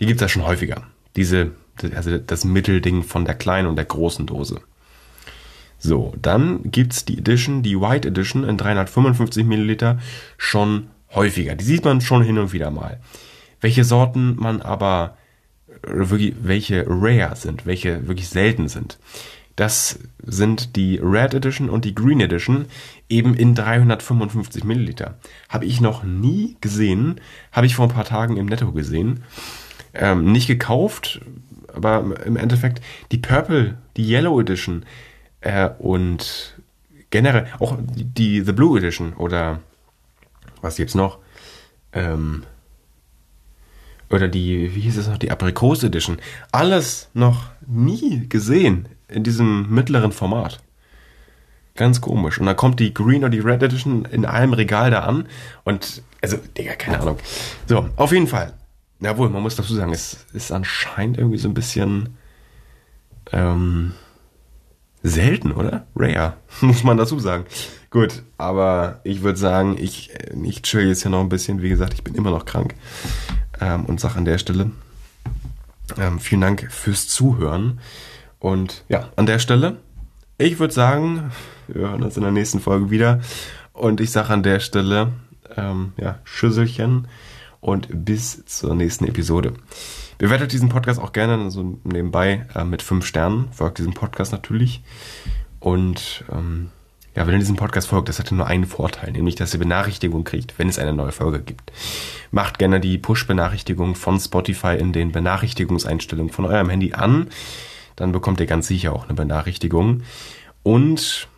Die gibt es ja schon häufiger. Diese, also das Mittelding von der kleinen und der großen Dose. So, dann gibt's die Edition, die White Edition in 355 Milliliter schon häufiger. Die sieht man schon hin und wieder mal. Welche Sorten man aber wirklich, welche rare sind, welche wirklich selten sind. Das sind die Red Edition und die Green Edition eben in 355 Milliliter. Habe ich noch nie gesehen, habe ich vor ein paar Tagen im Netto gesehen. Ähm, nicht gekauft, aber im Endeffekt die Purple, die Yellow Edition äh, und generell auch die, The Blue Edition oder was gibt's noch? Ähm, oder die, wie hieß es noch, die Aprikose Edition. Alles noch nie gesehen in diesem mittleren Format. Ganz komisch. Und dann kommt die Green oder die Red Edition in einem Regal da an. Und, also, Digga, keine Ahnung. So, auf jeden Fall. Jawohl, man muss dazu sagen, es ist anscheinend irgendwie so ein bisschen ähm, selten, oder? Rare, [laughs] muss man dazu sagen. Gut, aber ich würde sagen, ich, ich chill jetzt hier noch ein bisschen. Wie gesagt, ich bin immer noch krank. Ähm, und sage an der Stelle ähm, vielen Dank fürs Zuhören. Und ja, an der Stelle, ich würde sagen, wir hören uns in der nächsten Folge wieder. Und ich sage an der Stelle, ähm, ja, Schüsselchen und bis zur nächsten Episode. Bewertet diesen Podcast auch gerne so nebenbei äh, mit fünf Sternen. Folgt diesem Podcast natürlich. Und ähm, ja, wenn ihr diesem Podcast folgt, das hat nur einen Vorteil, nämlich dass ihr Benachrichtigungen kriegt, wenn es eine neue Folge gibt. Macht gerne die Push-Benachrichtigung von Spotify in den Benachrichtigungseinstellungen von eurem Handy an dann bekommt ihr ganz sicher auch eine Benachrichtigung. Und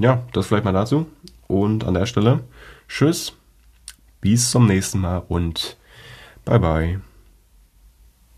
ja, das vielleicht mal dazu. Und an der Stelle, tschüss, bis zum nächsten Mal und bye bye.